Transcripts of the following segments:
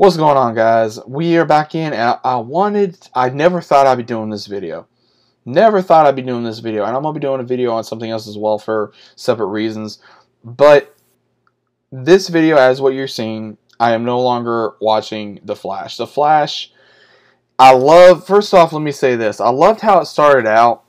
What's going on, guys? We are back in, I, wanted, I never thought I'd be doing this video. Never thought I'd be doing this video, and I'm going to be doing a video on something else as well for separate reasons. But this video, as what you're seeing, I am no longer watching The Flash. The Flash, I love, first off, let me say this. I loved how it started out,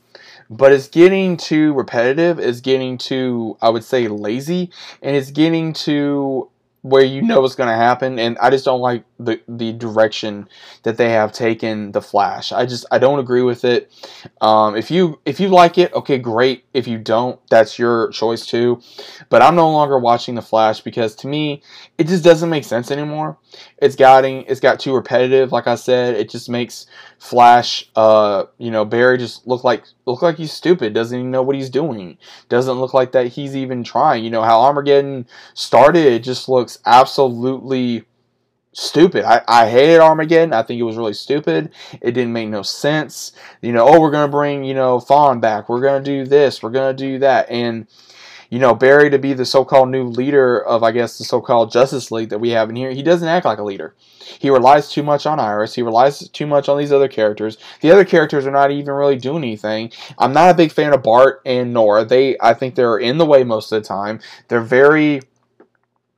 but it's getting too repetitive. It's getting too, I would say, lazy, and it's getting too where you know what's going to happen and i just don't like the the direction that they have taken the flash. I just i don't agree with it. Um, if you if you like it okay great. If you don't that's your choice too. But i'm no longer watching the flash because to me it just doesn't make sense anymore. It's getting it's got too repetitive like i said. It just makes flash uh you know barry just look like look like he's stupid. Doesn't even know what he's doing. Doesn't look like that he's even trying. You know how armageddon started it just looks looks absolutely stupid. I, I hated Armageddon. I think it was really stupid. It didn't make no sense. You know, oh, we're going to bring, you know, Thawne back. We're going to do this. We're going to do that. And, you know, Barry to be the so-called new leader of, I guess, the so-called Justice League that we have in here, he doesn't act like a leader. He relies too much on Iris. He relies too much on these other characters. The other characters are not even really doing anything. I'm not a big fan of Bart and Nora. They, I think they're in the way most of the time. They're very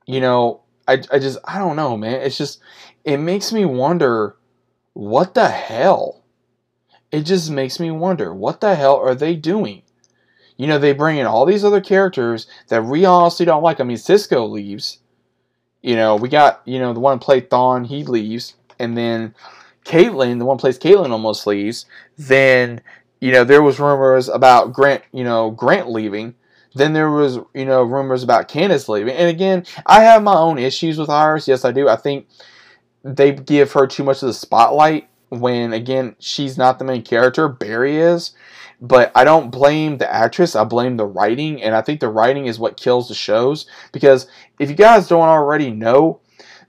you know, I, I just, I don't know, man. It's just, it makes me wonder what the hell? It just makes me wonder what the hell are they doing? You know, they bring in all these other characters that we honestly don't like. I mean, Cisco leaves. You know, we got, you know, the one played Thawne, he leaves. And then Caitlin, the one plays Caitlin almost leaves. Then, you know, there was rumors about Grant, you know, Grant leaving. Then there was, you know, rumors about Candice leaving. And again, I have my own issues with Iris. Yes, I do. I think they give her too much of the spotlight when, again, she's not the main character. Barry is. But I don't blame the actress. I blame the writing. And I think the writing is what kills the shows. Because if you guys don't already know,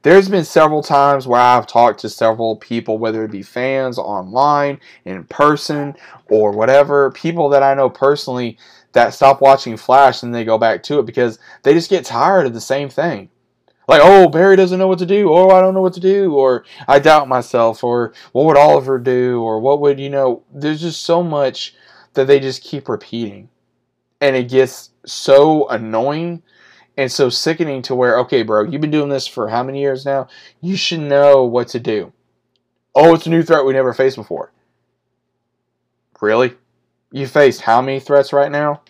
there's been several times where I've talked to several people, whether it be fans online, in person, or whatever, people that I know personally that stop watching Flash and they go back to it because they just get tired of the same thing. Like, oh, Barry doesn't know what to do, or I don't know what to do, or I doubt myself, or what would Oliver do, or what would, you know, there's just so much that they just keep repeating. And it gets so annoying and so sickening to where, okay, bro, you've been doing this for how many years now? You should know what to do. Oh, it's a new threat we never faced before. Really? You faced how many threats right now?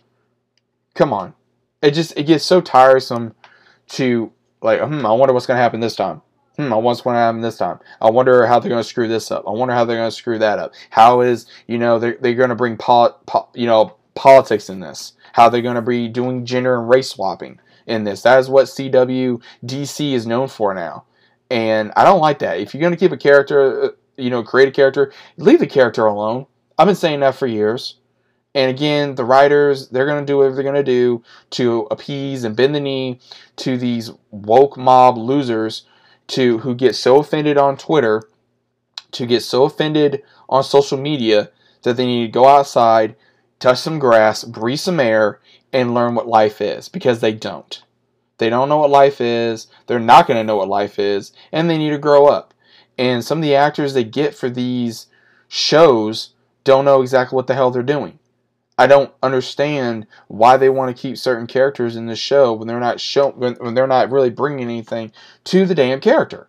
Come on. It just it gets so tiresome to like, hmm, I wonder what's gonna happen this time. Hmm, I wonder what's going to happen this time. I wonder how they're going to screw this up. I wonder how they're going to screw that up. How is you know they're they're going to bring pol, pol, you know politics in this? How they're going to be doing gender and race swapping in this? That is what CW DC is known for now, and I don't like that. If you're going to keep a character, uh, you know, create a character, leave the character alone. I've been saying that for years. And again, the writers, they're going to do whatever they're going to do to appease and bend the knee to these woke mob losers to who get so offended on Twitter, to get so offended on social media that they need to go outside, touch some grass, breathe some air, and learn what life is because they don't. They don't know what life is. They're not going to know what life is, and they need to grow up. And some of the actors they get for these shows don't know exactly what the hell they're doing. I don't understand why they want to keep certain characters in the show when they're not show when, when they're not really bringing anything to the damn character.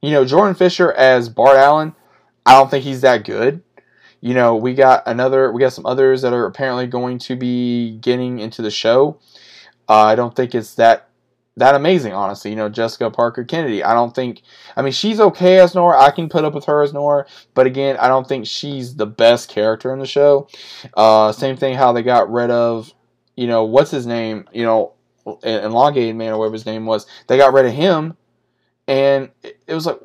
You know, Jordan Fisher as Bart Allen, I don't think he's that good. You know, we got another, we got some others that are apparently going to be getting into the show. Uh, I don't think it's that that amazing, honestly. You know, Jessica Parker Kennedy. I don't think. I mean, she's okay as Nora. I can put up with her as Nora, but again, I don't think she's the best character in the show. Uh, same thing. How they got rid of, you know, what's his name? You know, elongated man or whatever his name was. They got rid of him, and it was like,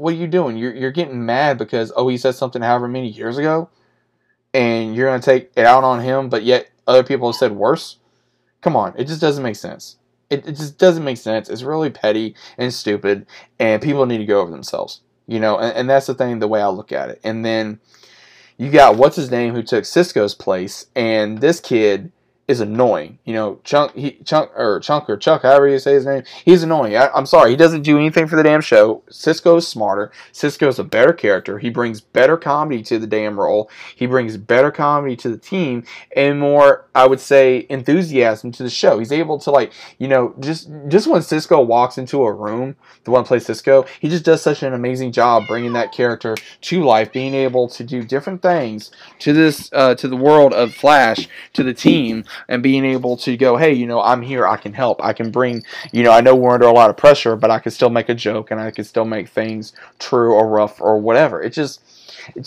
what are you doing? You're you're getting mad because oh he said something however many years ago, and you're gonna take it out on him, but yet other people have said worse. Come on, it just doesn't make sense. It, it just doesn't make sense. It's really petty and stupid, and people need to go over themselves. You know, and, and that's the thing, the way I look at it. And then you got what's his name who took Cisco's place, and this kid is annoying. You know, Chunk, he, Chunk or Chunk or Chuck, however you say his name, he's annoying. I, am sorry, he doesn't do anything for the damn show. Cisco's smarter. Cisco's a better character. He brings better comedy to the damn role. He brings better comedy to the team and more, I would say, enthusiasm to the show. He's able to like, you know, just just when Cisco walks into a room, the one plays Cisco, he just does such an amazing job bringing that character to life, being able to do different things to this uh, to the world of Flash, to the team and being able to go, hey, you know, I'm here, I can help, I can bring, you know, I know we're under a lot of pressure, but I can still make a joke and I can still make things true or rough or whatever. It just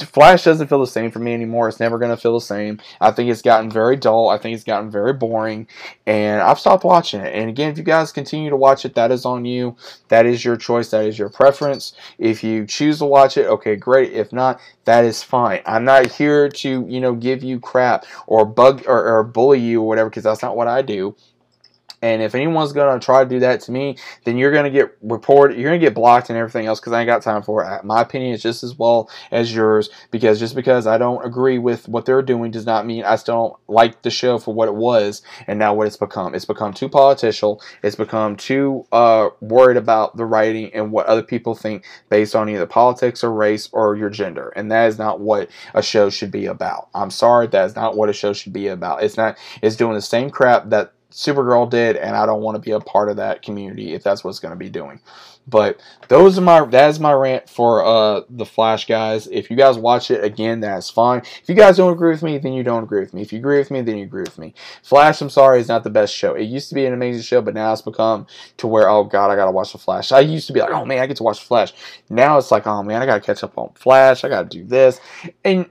Flash doesn't feel the same for me anymore. It's never going to feel the same. I think it's gotten very dull. I think it's gotten very boring, and I've stopped watching it. And again, if you guys continue to watch it, that is on you. That is your choice. That is your preference. If you choose to watch it, okay, great. If not, that is fine. I'm not here to you know give you crap or bug or, or bully you or whatever because that's not what I do. And if anyone's going to try to do that to me, then you're going to get reported, you're going to get blocked and everything else because I ain't got time for it. My opinion is just as well as yours because just because I don't agree with what they're doing does not mean I still don't like the show for what it was and now what it's become. It's become too political. It's become too uh, worried about the writing and what other people think based on either politics or race or your gender. And that is not what a show should be about. I'm sorry, that is not what a show should be about. It's not, it's doing the same crap that Supergirl did, and I don't want to be a part of that community if that's what's going to be doing. But those are my that is my rant for uh the Flash guys. If you guys watch it again, that's fine. If you guys don't agree with me, then you don't agree with me. If you agree with me, then you agree with me. Flash, I'm sorry, is not the best show. It used to be an amazing show, but now it's become to where oh god, I gotta watch the Flash. I used to be like, oh man, I get to watch the Flash. Now it's like, oh man, I gotta catch up on Flash. I gotta do this, and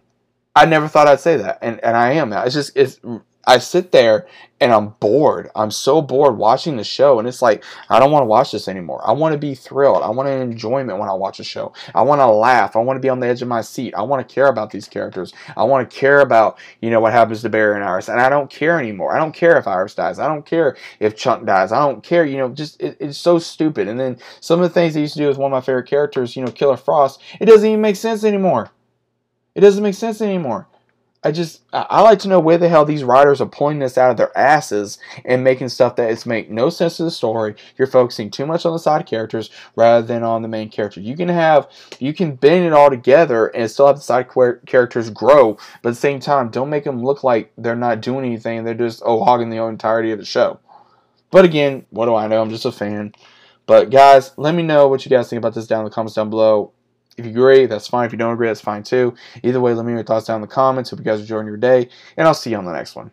I never thought I'd say that, and and I am now. It's just it's I sit there and I'm bored. I'm so bored watching the show, and it's like I don't want to watch this anymore. I want to be thrilled. I want an enjoyment when I watch a show. I want to laugh. I want to be on the edge of my seat. I want to care about these characters. I want to care about you know what happens to Barry and Iris, and I don't care anymore. I don't care if Iris dies. I don't care if Chunk dies. I don't care. You know, just it, it's so stupid. And then some of the things they used to do with one of my favorite characters, you know, Killer Frost, it doesn't even make sense anymore. It doesn't make sense anymore. I just I like to know where the hell these writers are pulling this out of their asses and making stuff that is make no sense to the story. You're focusing too much on the side characters rather than on the main character. You can have you can bend it all together and still have the side characters grow, but at the same time, don't make them look like they're not doing anything. They're just oh hogging the entirety of the show. But again, what do I know? I'm just a fan. But guys, let me know what you guys think about this down in the comments down below. If you agree, that's fine. If you don't agree, that's fine too. Either way, let me know your thoughts down in the comments. Hope you guys are enjoying your day, and I'll see you on the next one.